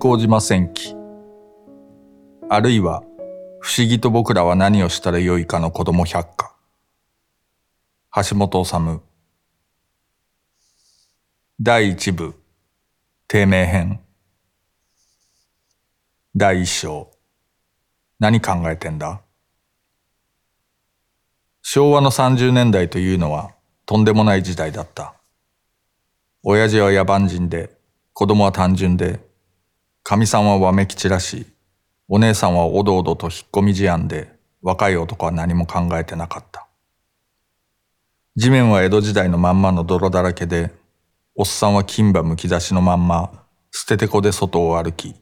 人工島戦記あるいは不思議と僕らは何をしたらよいかの子供百科。橋本治。第一部低迷編。第一章何考えてんだ。昭和の30年代というのはとんでもない時代だった。親父は野蛮人で、子供は単純で、神さんはわめき散らし、お姉さんはおどおどと引っ込み思案で、若い男は何も考えてなかった。地面は江戸時代のまんまの泥だらけで、おっさんは金馬むき出しのまんま、捨ててこで外を歩き、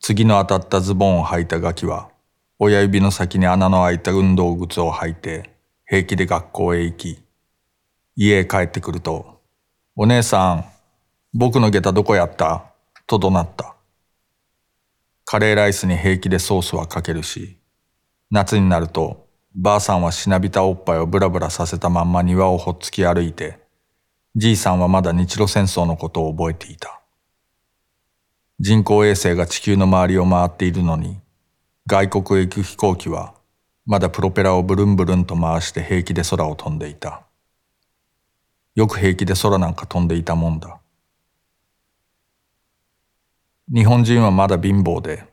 次の当たったズボンを履いたガキは、親指の先に穴の開いた運動靴を履いて、平気で学校へ行き、家へ帰ってくると、お姉さん、僕の下駄どこやった？と怒鳴った。カレーライスに平気でソースはかけるし、夏になると、ばあさんはしなびたおっぱいをブラブラさせたまんま庭をほっつき歩いて、じいさんはまだ日露戦争のことを覚えていた。人工衛星が地球の周りを回っているのに、外国へ行く飛行機は、まだプロペラをブルンブルンと回して平気で空を飛んでいた。よく平気で空なんか飛んでいたもんだ。日本人はまだ貧乏で、引っ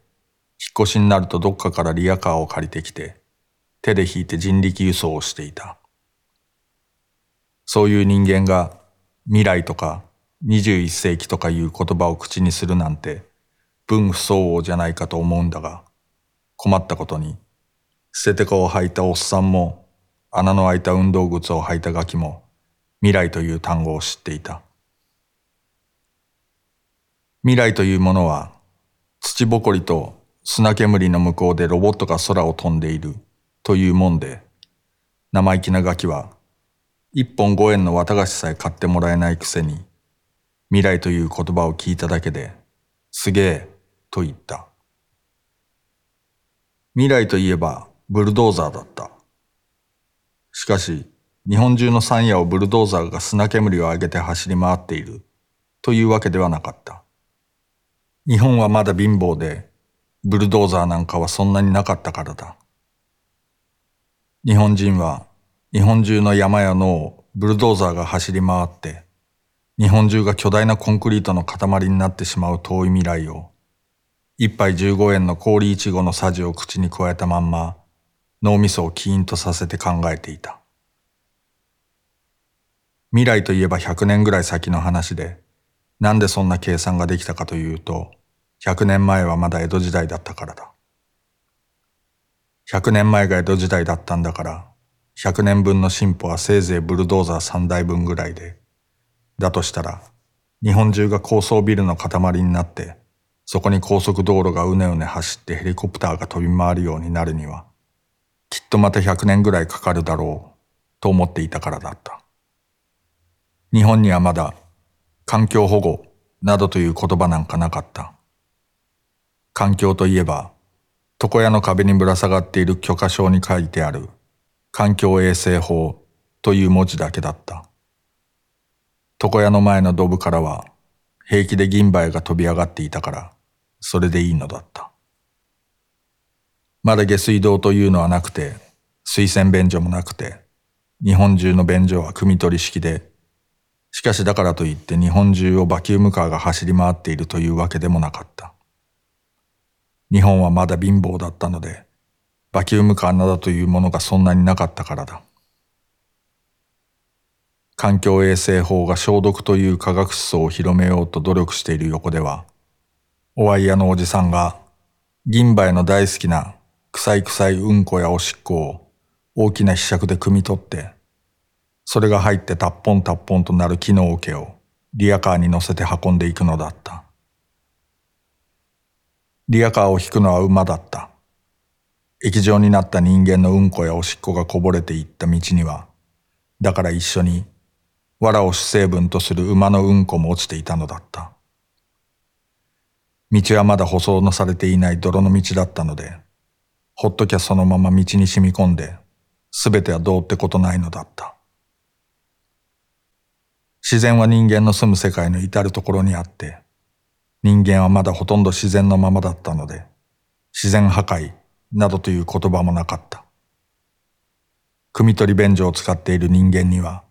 越しになるとどっかからリアカーを借りてきて、手で引いて人力輸送をしていた。そういう人間が未来とか21世紀とかいう言葉を口にするなんて分不相応じゃないかと思うんだが、困ったことに、捨ててこを履いたおっさんも、穴の開いた運動靴を履いたガキも、未来という単語を知っていた。未来というものは土ぼこりと砂煙の向こうでロボットが空を飛んでいるというもんで、生意気なガキは一本五円の綿菓子さえ買ってもらえないくせに、未来という言葉を聞いただけで、すげえと言った。未来といえばブルドーザーだった。しかし、日本中の山野をブルドーザーが砂煙を上げて走り回っているというわけではなかった。日本はまだ貧乏で、ブルドーザーなんかはそんなになかったからだ。日本人は日本中の山や野をブルドーザーが走り回って、日本中が巨大なコンクリートの塊になってしまう遠い未来を、一杯十五円の氷いちごのさじを口に加えたまんま、脳みそをキーンとさせて考えていた。未来といえば100年ぐらい先の話で、なんでそんな計算ができたかというと、100年前はまだ江戸時代だったからだ。100年前が江戸時代だったんだから、100年分の進歩はせいぜいブルドーザー3台分ぐらいで、だとしたら、日本中が高層ビルの塊になって、そこに高速道路がうねうね走ってヘリコプターが飛び回るようになるには、きっとまた100年ぐらいかかるだろう、と思っていたからだった。日本にはまだ環境保護などという言葉なんかなかった。環境といえば、床屋の壁にぶら下がっている許可証に書いてある環境衛生法という文字だけだった。床屋の前のドブからは平気で銀灰が飛び上がっていたから、それでいいのだった。まだ下水道というのはなくて、水洗便所もなくて、日本中の便所は汲み取り式でしかしだからといって日本中をバキュームカーが走り回っているというわけでもなかった。日本はまだ貧乏だったので、バキュームカーなどというものがそんなになかったからだ。環境衛生法が消毒という科学思想を広めようと努力している横では、おわい屋のおじさんが銀歯の大好きな臭い臭いうんこやおしっこを大きなひしゃくで汲み取ってそれが入ってタッポンタッポンとなる木の桶をリアカーに乗せて運んでいくのだった。リアカーを引くのは馬だった。液状になった人間のうんこやおしっこがこぼれていった道には、だから一緒に、藁を主成分とする馬のうんこも落ちていたのだった。道はまだ舗装のされていない泥の道だったので、ほっときゃそのまま道に染み込んで、すべてはどうってことないのだった。自然は人間の住む世界の至るところにあって、人間はまだほとんど自然のままだったので、自然破壊などという言葉もなかった。汲み取り便所を使っている人間には、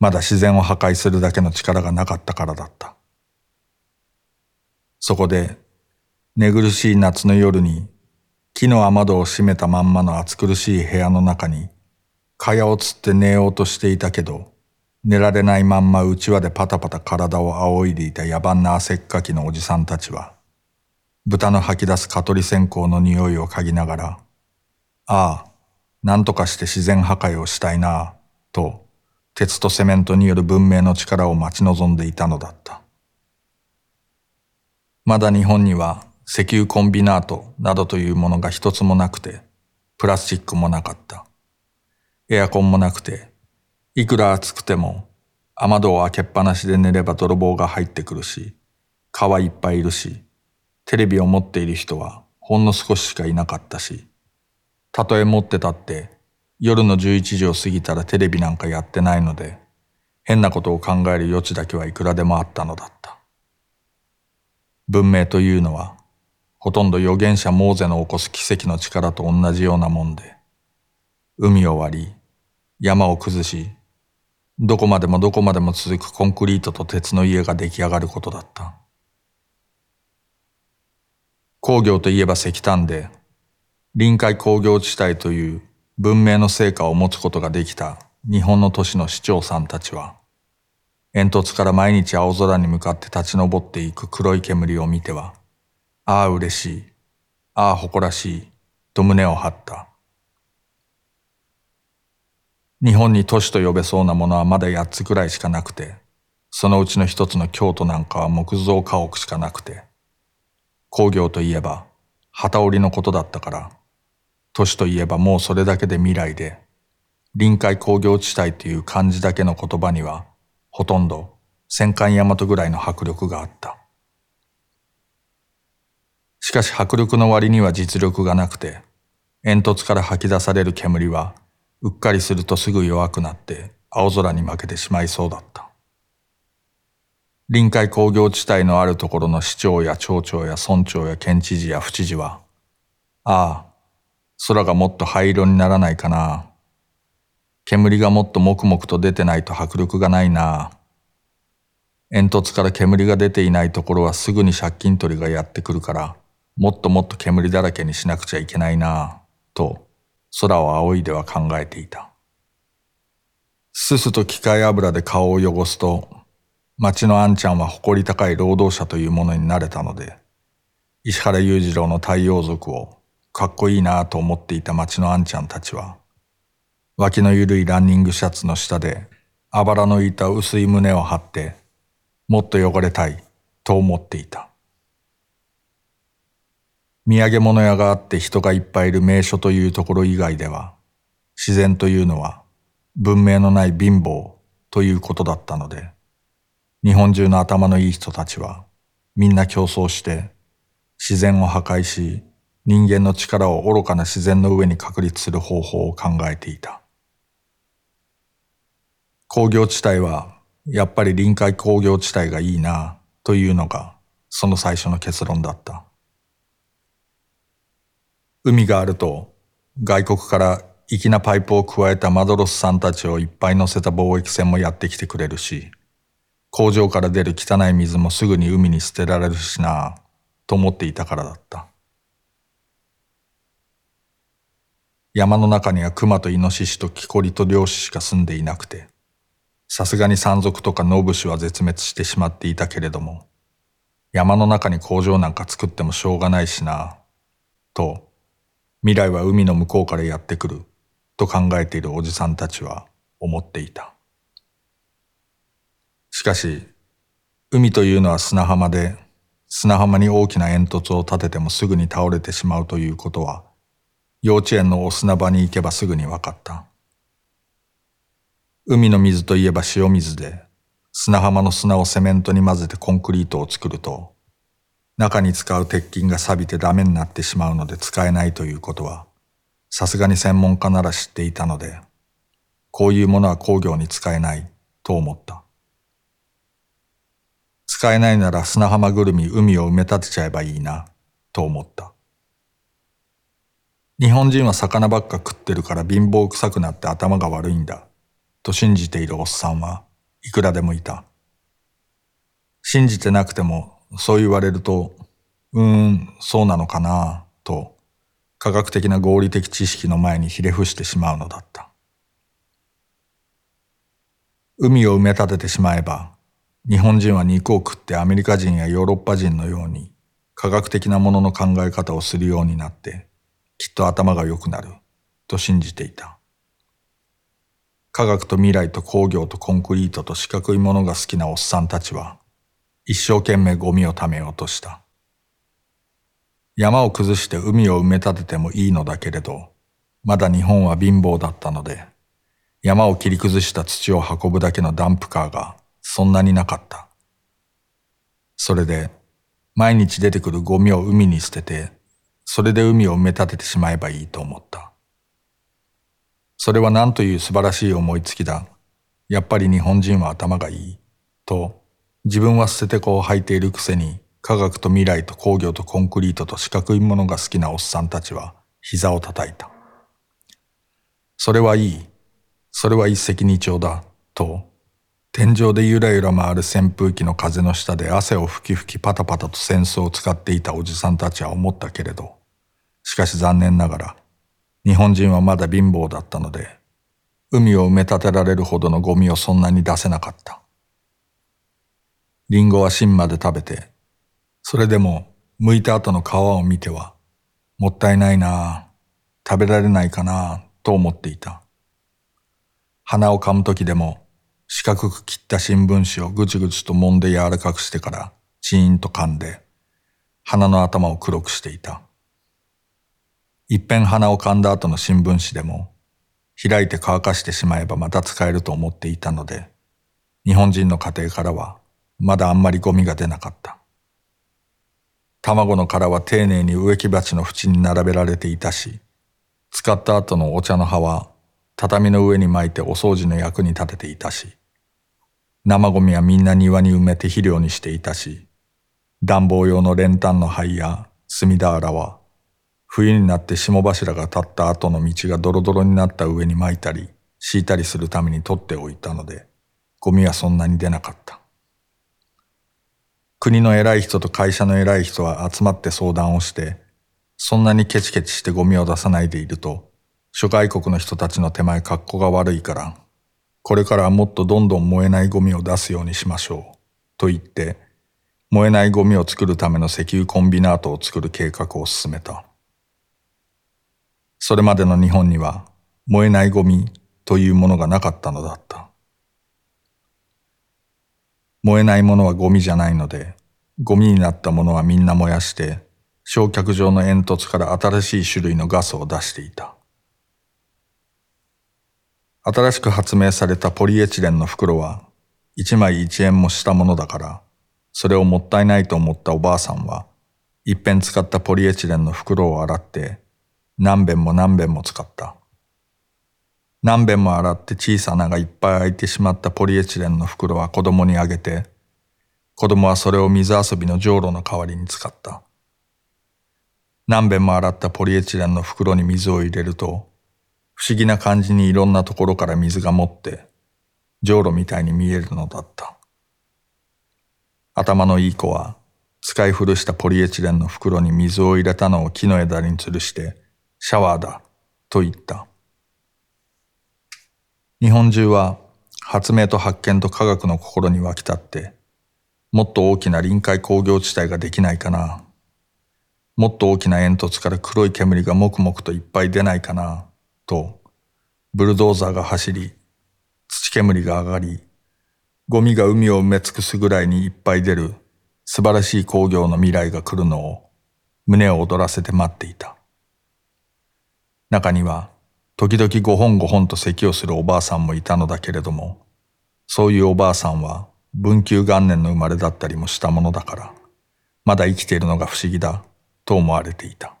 まだ自然を破壊するだけの力がなかったからだった。そこで、寝苦しい夏の夜に、木の雨戸を閉めたまんまの暑苦しい部屋の中に、蚊帳をつって寝ようとしていたけど、寝られないまんま内輪でパタパタ体を仰いでいた野蛮な汗っかきのおじさんたちは、豚の吐き出す蚊取り線香の匂いを嗅ぎながら、ああ、何とかして自然破壊をしたいな、と、鉄とセメントによる文明の力を待ち望んでいたのだった。まだ日本には石油コンビナートなどというものが一つもなくて、プラスチックもなかった。エアコンもなくて、いくら暑くても雨戸を開けっぱなしで寝れば泥棒が入ってくるし、蚊はいっぱいいるし、テレビを持っている人はほんの少ししかいなかったし、たとえ持ってたって夜の11時を過ぎたらテレビなんかやってないので、変なことを考える余地だけはいくらでもあったのだった。文明というのは、ほとんど預言者モーゼの起こす奇跡の力と同じようなもんで、海を割り、山を崩し、どこまでもどこまでも続くコンクリートと鉄の家が出来上がることだった。工業といえば石炭で、臨海工業地帯という文明の成果を持つことができた日本の都市の市長さんたちは、煙突から毎日青空に向かって立ち上っていく黒い煙を見ては、ああ嬉しい、ああ誇らしい、と胸を張った。日本に都市と呼べそうなものはまだ八つくらいしかなくて、そのうちの一つの京都なんかは木造家屋しかなくて、工業といえば旗織りのことだったから、都市といえばもうそれだけで未来で、臨海工業地帯という漢字だけの言葉には、ほとんど戦艦大和ぐらいの迫力があった。しかし迫力の割には実力がなくて、煙突から吐き出される煙はうっかりするとすぐ弱くなって青空に負けてしまいそうだった。臨海工業地帯のあるところの市長や町長や村長や県知事や府知事は、ああ、空がもっと灰色にならないかな。煙がもっともくもくと出てないと迫力がないな。煙突から煙が出ていないところはすぐに借金取りがやってくるから、もっともっと煙だらけにしなくちゃいけないな、と空を仰いでは考えていた。すすと機械油で顔を汚すと、町のあんちゃんは誇り高い労働者というものになれたので、石原裕次郎の太陽族をかっこいいなぁと思っていた町のあんちゃんたちは、脇のゆるいランニングシャツの下で、あばらのいた薄い胸を張って、もっと汚れたいと思っていた。土産物屋があって人がいっぱいいる名所というところ以外では、自然というのは文明のない貧乏ということだったので、日本中の頭のいい人たちはみんな競争して自然を破壊し人間の力を愚かな自然の上に確立する方法を考えていた。工業地帯はやっぱり臨海工業地帯がいいなというのがその最初の結論だった。海があると外国から粋なパイプを加えたマドロスさんたちをいっぱい乗せた貿易船もやってきてくれるし、工場から出る汚い水もすぐに海に捨てられるしなと思っていたからだった。山の中には熊とイノシシと木こりと漁師しか住んでいなくて、さすがに山賊とかノブシは絶滅してしまっていたけれども、山の中に工場なんか作ってもしょうがないしな、と未来は海の向こうからやってくると考えているおじさんたちは思っていた。しかし、海というのは砂浜で、砂浜に大きな煙突を立ててもすぐに倒れてしまうということは、幼稚園のお砂場に行けばすぐに分かった。海の水といえば塩水で、砂浜の砂をセメントに混ぜてコンクリートを作ると、中に使う鉄筋が錆びてダメになってしまうので使えないということは、さすがに専門家なら知っていたので、こういうものは工業に使えないと思った。使えないなら砂浜ぐるみ海を埋め立てちゃえばいいな、と思った。日本人は魚ばっか食ってるから貧乏臭くなって頭が悪いんだ、と信じているおっさんはいくらでもいた。信じてなくてもそう言われると、うーん、そうなのかな、と科学的な合理的知識の前にひれ伏してしまうのだった。海を埋め立ててしまえば日本人は肉を食ってアメリカ人やヨーロッパ人のように科学的なものの考え方をするようになってきっと頭が良くなると信じていた。科学と未来と工業とコンクリートと四角いものが好きなおっさんたちは一生懸命ゴミを貯めようとした。山を崩して海を埋め立ててもいいのだけれど、まだ日本は貧乏だったので、山を切り崩した土を運ぶだけのダンプカーがそんなになかった。それで、毎日出てくるゴミを海に捨てて、それで海を埋め立ててしまえばいいと思った。それは何という素晴らしい思いつきだ。やっぱり日本人は頭がいい。と、自分は捨ててこを履いているくせに、科学と未来と工業とコンクリートと四角いものが好きなおっさんたちは膝を叩いた。それはいい。それは一石二鳥だ。と天井でゆらゆら回る扇風機の風の下で汗を吹き吹きパタパタと扇子を使っていたおじさんたちは思ったけれど、しかし残念ながら、日本人はまだ貧乏だったので、海を埋め立てられるほどのゴミをそんなに出せなかった。リンゴは芯まで食べて、それでも剥いた後の皮を見ては、もったいないなぁ、食べられないかなぁ、と思っていた。鼻を噛む時でも、四角く切った新聞紙をぐちぐちと揉んで柔らかくしてからチーンと噛んで鼻の頭を黒くしていた。一遍鼻を噛んだ後の新聞紙でも開いて乾かしてしまえばまた使えると思っていたので日本人の家庭からはまだあんまりゴミが出なかった。卵の殻は丁寧に植木鉢の縁に並べられていたし使った後のお茶の葉は畳の上に巻いてお掃除の役に立てていたし生ゴミはみんな庭に埋めて肥料にしていたし、暖房用の練炭の灰や炭俵は、冬になって霜柱が立った後の道がドロドロになった上に巻いたり、敷いたりするために取っておいたので、ゴミはそんなに出なかった。国の偉い人と会社の偉い人は集まって相談をして、そんなにケチケチしてゴミを出さないでいると、諸外国の人たちの手前格好が悪いからこれからはもっとどんどん燃えないゴミを出すようにしましょう。と言って、燃えないゴミを作るための石油コンビナートを作る計画を進めた。それまでの日本には燃えないゴミというものがなかったのだった。燃えないものはゴミじゃないので、ゴミになったものはみんな燃やして、焼却場の煙突から新しい種類のガスを出していた。新しく発明されたポリエチレンの袋は一枚一円もしたものだから、それをもったいないと思ったおばあさんは、一遍使ったポリエチレンの袋を洗って、何遍も何遍も使った。何遍も洗って小さながいっぱい開いてしまったポリエチレンの袋は子供にあげて、子供はそれを水遊びのじょうろの代わりに使った。何遍も洗ったポリエチレンの袋に水を入れると、不思議な感じにいろんなところから水が持って、じょうろみたいに見えるのだった。頭のいい子は、使い古したポリエチレンの袋に水を入れたのを木の枝に吊るして、シャワーだ、と言った。日本中は発明と発見と科学の心に湧き立って、もっと大きな臨海工業地帯ができないかな。もっと大きな煙突から黒い煙がもくもくといっぱい出ないかな。と、ブルドーザーが走り、土煙が上がり、ゴミが海を埋め尽くすぐらいにいっぱい出る素晴らしい工業の未来が来るのを胸を躍らせて待っていた。中には時々ご本ご本と咳をするおばあさんもいたのだけれども、そういうおばあさんは文久元年の生まれだったりもしたものだから、まだ生きているのが不思議だと思われていた。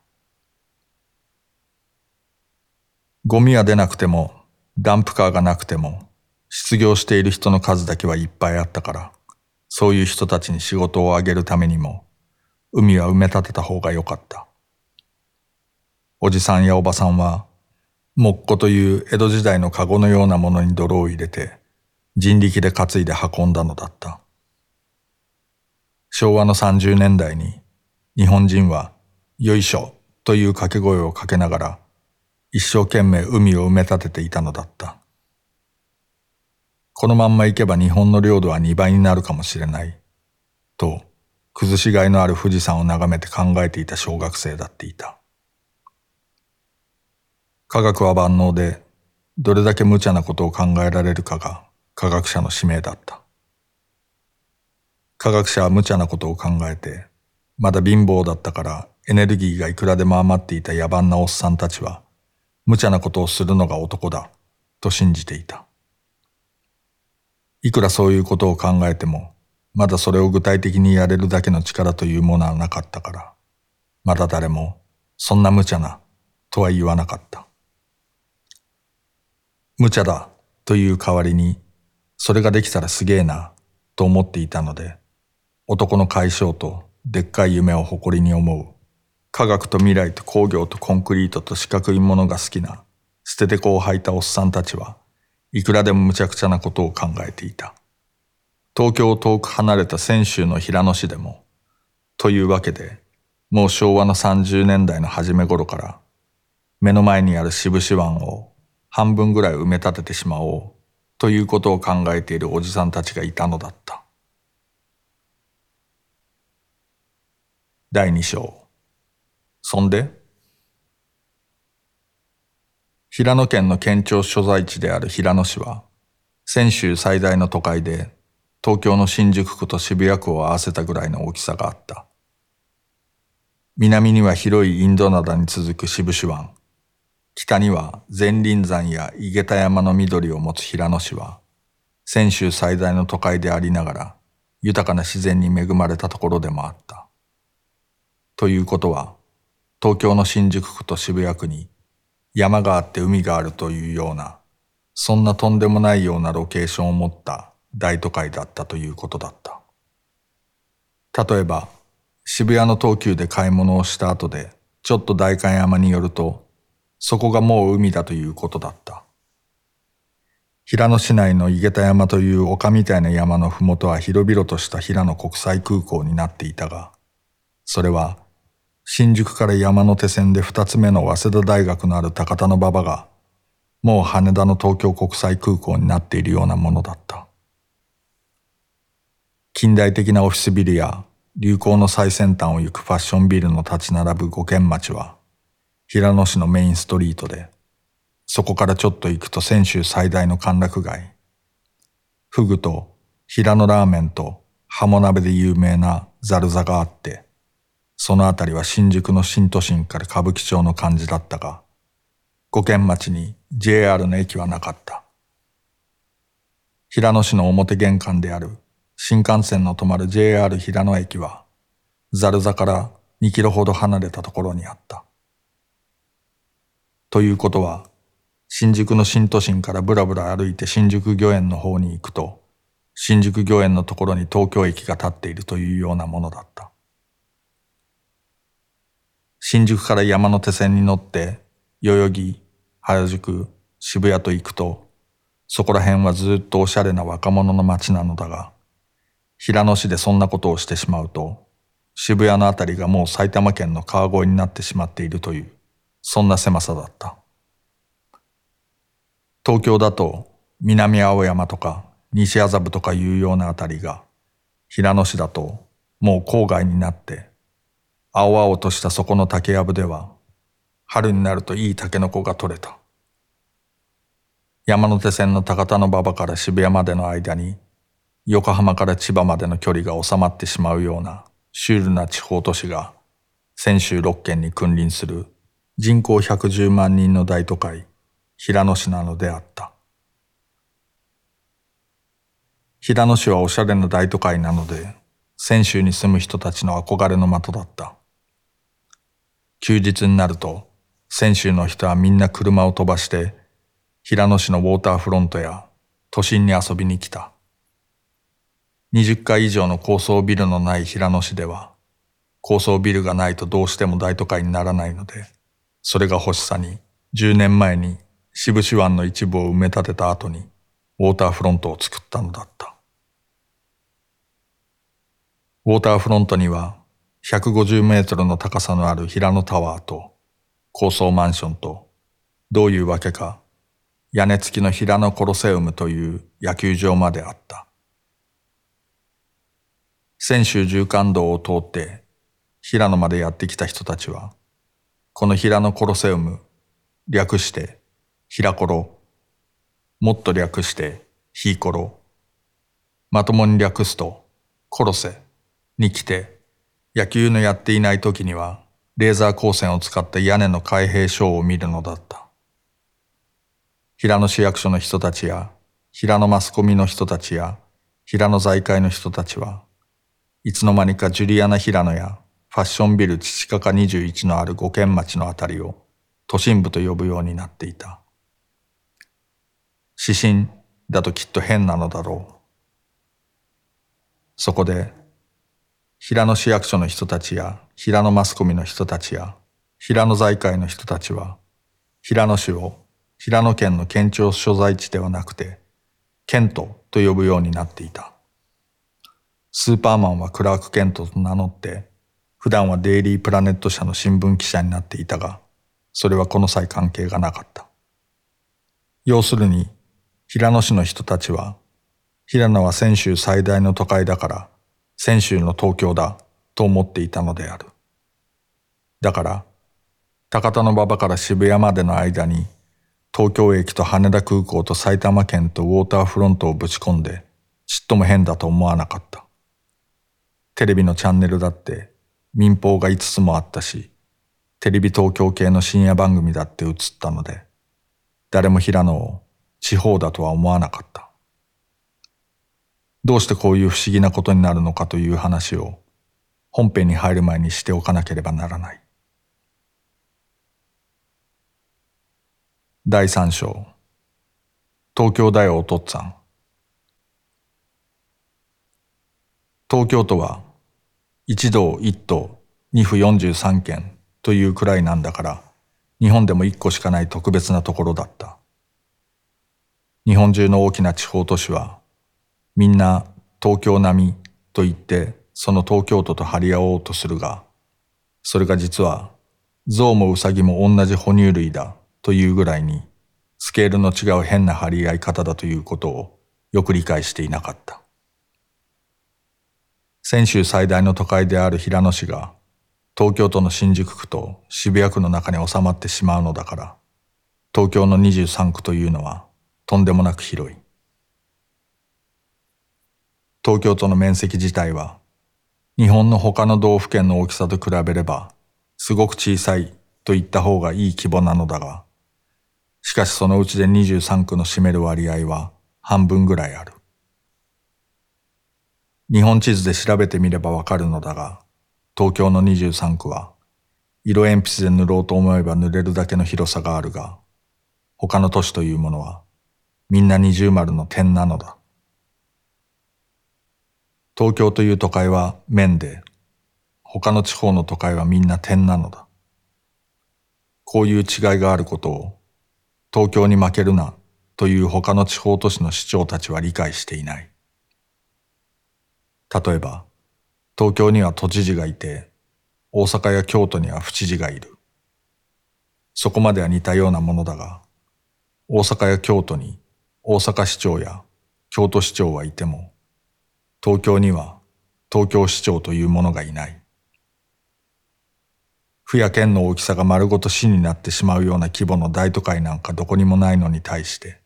ゴミは出なくても、ダンプカーがなくても、失業している人の数だけはいっぱいあったから、そういう人たちに仕事をあげるためにも、海は埋め立てた方が良かった。おじさんやおばさんは、木庫という江戸時代の籠のようなものに泥を入れて、人力で担いで運んだのだった。昭和の30年代に、日本人は、よいしょという掛け声をかけながら、一生懸命海を埋め立てていたのだった。このまんま行けば日本の領土は2倍になるかもしれない。と、崩しがいのある富士山を眺めて考えていた小学生だっていた。科学は万能で、どれだけ無茶なことを考えられるかが科学者の使命だった。科学者は無茶なことを考えて、まだ貧乏だったからエネルギーがいくらでも余っていた野蛮なおっさんたちは、無茶なことをするのが男だ、と信じていた。いくらそういうことを考えても、まだそれを具体的にやれるだけの力というものはなかったから、まだ誰も、そんな無茶な、とは言わなかった。無茶だ、という代わりに、それができたらすげえな、と思っていたので、男の解消とでっかい夢を誇りに思う、科学と未来と工業とコンクリートと四角いものが好きな、捨ててこを履いたおっさんたちは、いくらでも無茶苦茶なことを考えていた。東京を遠く離れた泉州の平野市でも、というわけで、もう昭和の30年代の初め頃から、目の前にある渋市湾を半分ぐらい埋め立ててしまおう、ということを考えているおじさんたちがいたのだった。第二章。そんで平野県の県庁所在地である平野市は、泉州最大の都会で、東京の新宿区と渋谷区を合わせたぐらいの大きさがあった。南には広いインド灘に続く渋市湾。北には前輪山や井桁山の緑を持つ平野市は、泉州最大の都会でありながら、豊かな自然に恵まれたところでもあった。ということは、東京の新宿区と渋谷区に山があって海があるというような、そんなとんでもないようなロケーションを持った大都会だったということだった。例えば、渋谷の東急で買い物をした後で、ちょっと代官山によると、そこがもう海だということだった。平野市内の井桁山という丘みたいな山のふもとは広々とした平野国際空港になっていたが、それは新宿から山手線で二つ目の早稲田大学のある高田の馬場が、もう羽田の東京国際空港になっているようなものだった。近代的なオフィスビルや流行の最先端を行くファッションビルの立ち並ぶ五軒町は、平野市のメインストリートで、そこからちょっと行くと泉州最大の歓楽街。フグと平野ラーメンとハモ鍋で有名なザルザがあって、そのあたりは新宿の新都心から歌舞伎町の感じだったが、五軒町に JR の駅はなかった。平野市の表玄関である新幹線の止まる JR 平野駅は、ザルザから2キロほど離れたところにあった。ということは、新宿の新都心からぶらぶら歩いて新宿御苑の方に行くと、新宿御苑のところに東京駅が立っているというようなものだった。新宿から山手線に乗って、代々木、原宿、渋谷と行くと、そこら辺はずっとおしゃれな若者の街なのだが、平野市でそんなことをしてしまうと、渋谷のあたりがもう埼玉県の川越になってしまっているという、そんな狭さだった。東京だと南青山とか西麻布とかいうようなあたりが、平野市だともう郊外になって青々としたそこの竹やぶでは、春になるといいタケノコが取れた。山手線の高田馬場から渋谷までの間に、横浜から千葉までの距離が収まってしまうようなシュールな地方都市が、泉州六県に君臨する人口110万人の大都会、平野市なのであった。平野市はおしゃれな大都会なので、泉州に住む人たちの憧れの的だった。休日になると、泉州の人はみんな車を飛ばして、平野市のウォーターフロントや都心に遊びに来た。20階以上の高層ビルのない平野市では、高層ビルがないとどうしても大都会にならないので、それが欲しさに10年前に渋市湾の一部を埋め立てた後にウォーターフロントを作ったのだった。ウォーターフロントには150メートルの高さのある平野タワーと高層マンションとどういうわけか屋根付きの平野コロセウムという野球場まであった。泉州縦貫道を通って平野までやってきた人たちは、この平野コロセウム、略して平コロ、もっと略してヒーコロ、まともに略すとコロセに来て、野球のやっていない時にはレーザー光線を使った屋根の開閉ショーを見るのだった。平野市役所の人たちや、平野マスコミの人たちや、平野財界の人たちは、いつの間にかジュリアナ平野やファッションビル父かか21のある五軒町のあたりを都心部と呼ぶようになっていた。指針だときっと変なのだろう。そこで、平野市役所の人たちや平野マスコミの人たちや平野財界の人たちは、平野市を平野県の県庁所在地ではなくて、ケントと呼ぶようになっていた。スーパーマンはクラーク・ケントと名乗って、普段はデイリープラネット社の新聞記者になっていたが、それはこの際関係がなかった。要するに、平野市の人たちは、平野は泉州最大の都会だから、泉州の東京だと思っていたのである。だから、高田馬場から渋谷までの間に東京駅と羽田空港と埼玉県とウォーターフロントをぶち込んで、ちっとも変だと思わなかった。テレビのチャンネルだって民放が5つもあったし、テレビ東京系の深夜番組だって映ったので、誰も平野を地方だとは思わなかった。どうしてこういう不思議なことになるのかという話を本編に入る前にしておかなければならない。第三章東京だよおとっつぁん東京都は一道一都二府四十三県というくらいなんだから日本でも一個しかない特別なところだった日本中の大きな地方都市はみんな東京並みと言ってその東京都と張り合おうとするがそれが実は象もウサギも同じ哺乳類だというぐらいにスケールの違う変な張り合い方だということをよく理解していなかった。泉州最大の都会である平野市が東京都の新宿区と渋谷区の中に収まってしまうのだから、東京の23区というのはとんでもなく広い。東京都の面積自体は日本の他の道府県の大きさと比べればすごく小さいと言った方がいい規模なのだが、しかしそのうちで23区の占める割合は半分ぐらいある。日本地図で調べてみればわかるのだが、東京の23区は、色鉛筆で塗ろうと思えば塗れるだけの広さがあるが、他の都市というものは、みんな二重丸の点なのだ。東京という都会は面で、他の地方の都会はみんな点なのだ。こういう違いがあることを東京に負けるなという他の地方都市の市長たちは理解していない。例えば、東京には都知事がいて、大阪や京都には府知事がいる。そこまでは似たようなものだが、大阪や京都に大阪市長や京都市長はいても、東京には東京市長というものがいない。府や県の大きさが丸ごと市になってしまうような規模の大都会なんかどこにもないのに対して、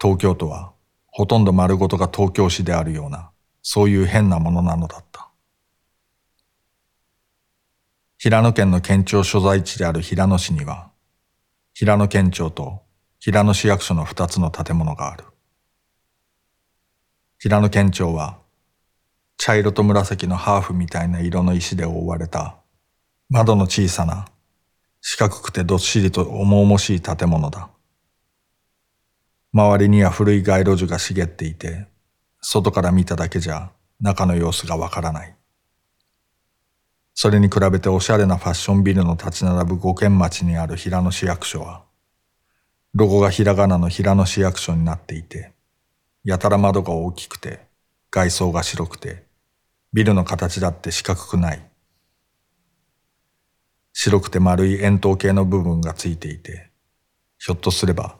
東京都はほとんど丸ごとが東京市であるような、そういう変なものなのだった。平野県の県庁所在地である平野市には、平野県庁と平野市役所の二つの建物がある。平野県庁は、茶色と紫のハーフみたいな色の石で覆われた窓の小さな、四角くてどっしりと重々しい建物だ。周りには古い街路樹が茂っていて、外から見ただけじゃ中の様子がわからない。それに比べておしゃれなファッションビルの立ち並ぶ五軒町にある平野市役所は、ロゴがひらがなの平野市役所になっていて、やたら窓が大きくて、外装が白くて、ビルの形だって四角くない。白くて丸い円筒形の部分がついていて、ひょっとすれば、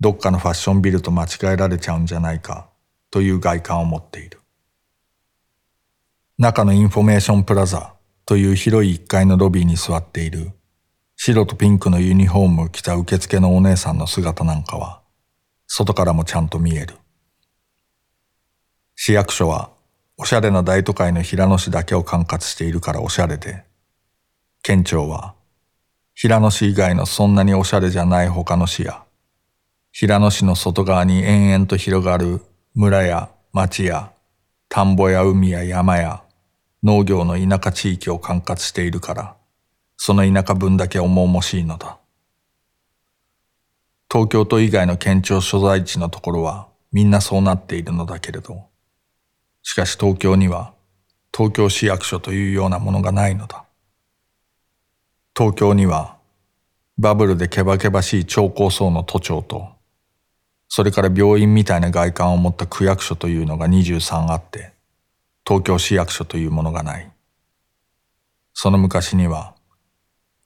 どっかのファッションビルと間違えられちゃうんじゃないか、という外観を持っている。中のインフォメーションプラザという広い一階のロビーに座っている白とピンクのユニフォームを着た受付のお姉さんの姿なんかは外からもちゃんと見える。市役所はおしゃれな大都会の比良野市だけを管轄しているからおしゃれで、県庁は比良野市以外のそんなにおしゃれじゃない他の市や、平野市の外側に延々と広がる村や町や田んぼや海や山や農業の田舎地域を管轄しているから、その田舎分だけ重々しいのだ。東京都以外の県庁所在地のところはみんなそうなっているのだけれど、しかし東京には東京市役所というようなものがないのだ。東京にはバブルでケバケバしい超高層の都庁と、それから病院みたいな外観を持った区役所というのが23あって、東京市役所というものがない。その昔には、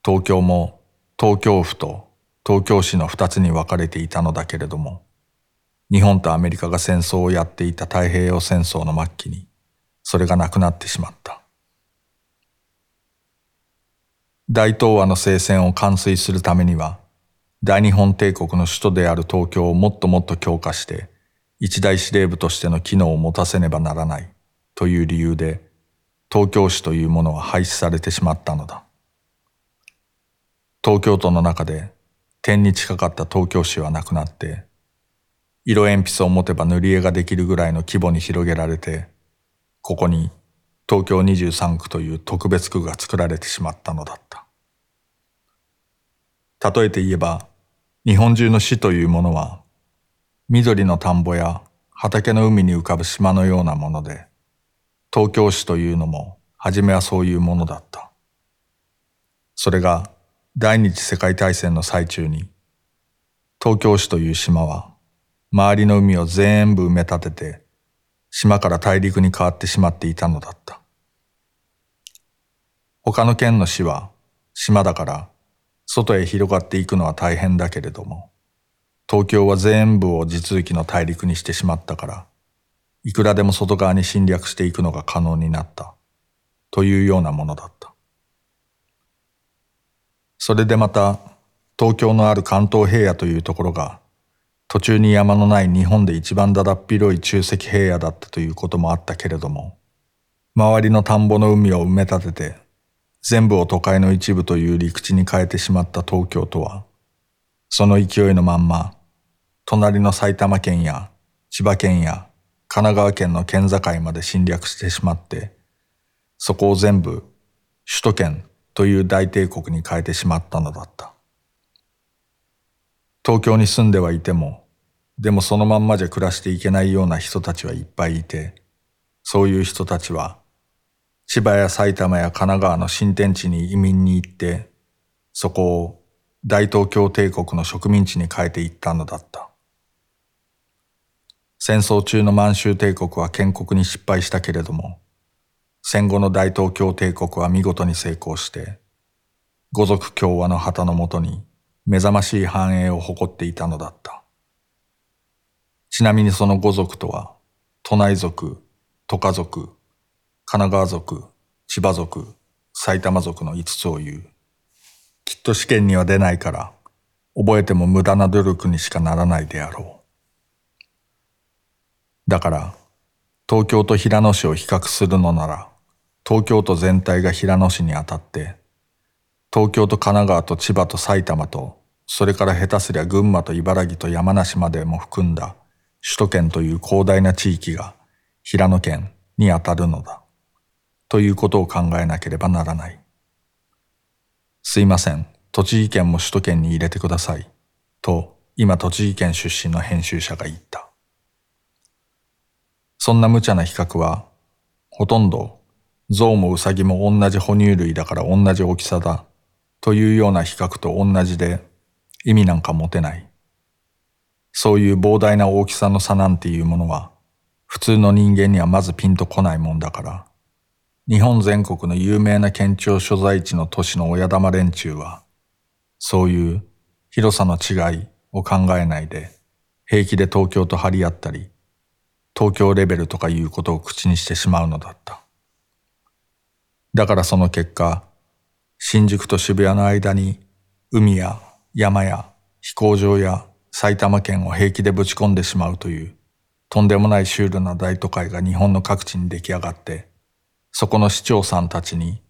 東京も東京府と東京市の二つに分かれていたのだけれども、日本とアメリカが戦争をやっていた太平洋戦争の末期に、それがなくなってしまった。大東亜の聖戦を完遂するためには、大日本帝国の首都である東京をもっともっと強化して、一大司令部としての機能を持たせねばならない、という理由で、東京市というものは廃止されてしまったのだ。東京都の中で、点に近かった東京市はなくなって、色鉛筆を持てば塗り絵ができるぐらいの規模に広げられて、ここに東京23区という特別区が作られてしまったのだった。例えて言えば、日本中の市というものは、緑の田んぼや畑の海に浮かぶ島のようなもので、東京市というのも初めはそういうものだった。それが第二次世界大戦の最中に、東京市という島は周りの海を全部埋め立てて、島から大陸に変わってしまっていたのだった。他の県の市は島だから外へ広がっていくのは大変だけれども、東京は全部を地続きの大陸にしてしまったから、いくらでも外側に侵略していくのが可能になった、というようなものだった。それでまた、東京のある関東平野というところが、途中に山のない日本で一番だだっ広い中石平野だったということもあったけれども、周りの田んぼの海を埋め立てて、全部を都会の一部という陸地に変えてしまった東京とは、その勢いのまんま、隣の埼玉県や千葉県や神奈川県の県境まで侵略してしまって、そこを全部首都圏という大帝国に変えてしまったのだった。東京に住んではいても、でもそのまんまじゃ暮らしていけないような人たちはいっぱいいて、そういう人たちは、千葉や埼玉や神奈川の新天地に移民に行って、そこを大東京帝国の植民地に変えていったのだった。戦争中の満州帝国は建国に失敗したけれども、戦後の大東京帝国は見事に成功して、五族共和の旗のもとに目覚ましい繁栄を誇っていたのだった。ちなみにその五族とは、都内族、都家族、神奈川族、千葉族、埼玉族の五つを言う。きっと試験には出ないから、覚えても無駄な努力にしかならないであろう。だから、東京と平野市を比較するのなら、東京都全体が平野市にあたって、東京と神奈川と千葉と埼玉と、それから下手すりゃ群馬と茨城と山梨までも含んだ首都圏という広大な地域が平野県にあたるのだ。ということを考えなければならない。すいません、栃木県も首都圏に入れてください。と、今栃木県出身の編集者が言った。そんな無茶な比較は、ほとんど象もウサギも同じ哺乳類だから同じ大きさだというような比較と同じで意味なんか持てない。そういう膨大な大きさの差なんていうものは普通の人間にはまずピンとこないもんだから、日本全国の有名な県庁所在地の都市の親玉連中は、そういう広さの違いを考えないで、平気で東京と張り合ったり、東京レベルとかいうことを口にしてしまうのだった。だからその結果、新宿と渋谷の間に海や山や飛行場や埼玉県を平気でぶち込んでしまうというとんでもないシュールな大都会が日本の各地に出来上がって、そこの市長さんたちに、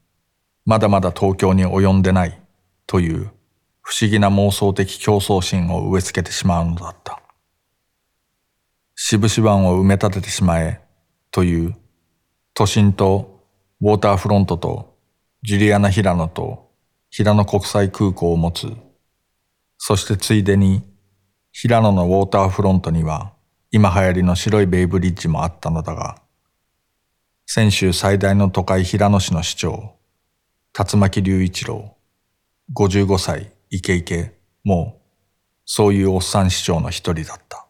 まだまだ東京に及んでないという不思議な妄想的競争心を植え付けてしまうのだった。渋々湾を埋め立ててしまえという都心とウォーターフロントとジュリアナ・ヒラノと平野国際空港を持つ。そしてついでに平野のウォーターフロントには今流行りの白いベイブリッジもあったのだが、先週最大の都会平野市の市長、竜巻隆一郎、55歳、イケイケ、もう、そういうおっさん市長の一人だった。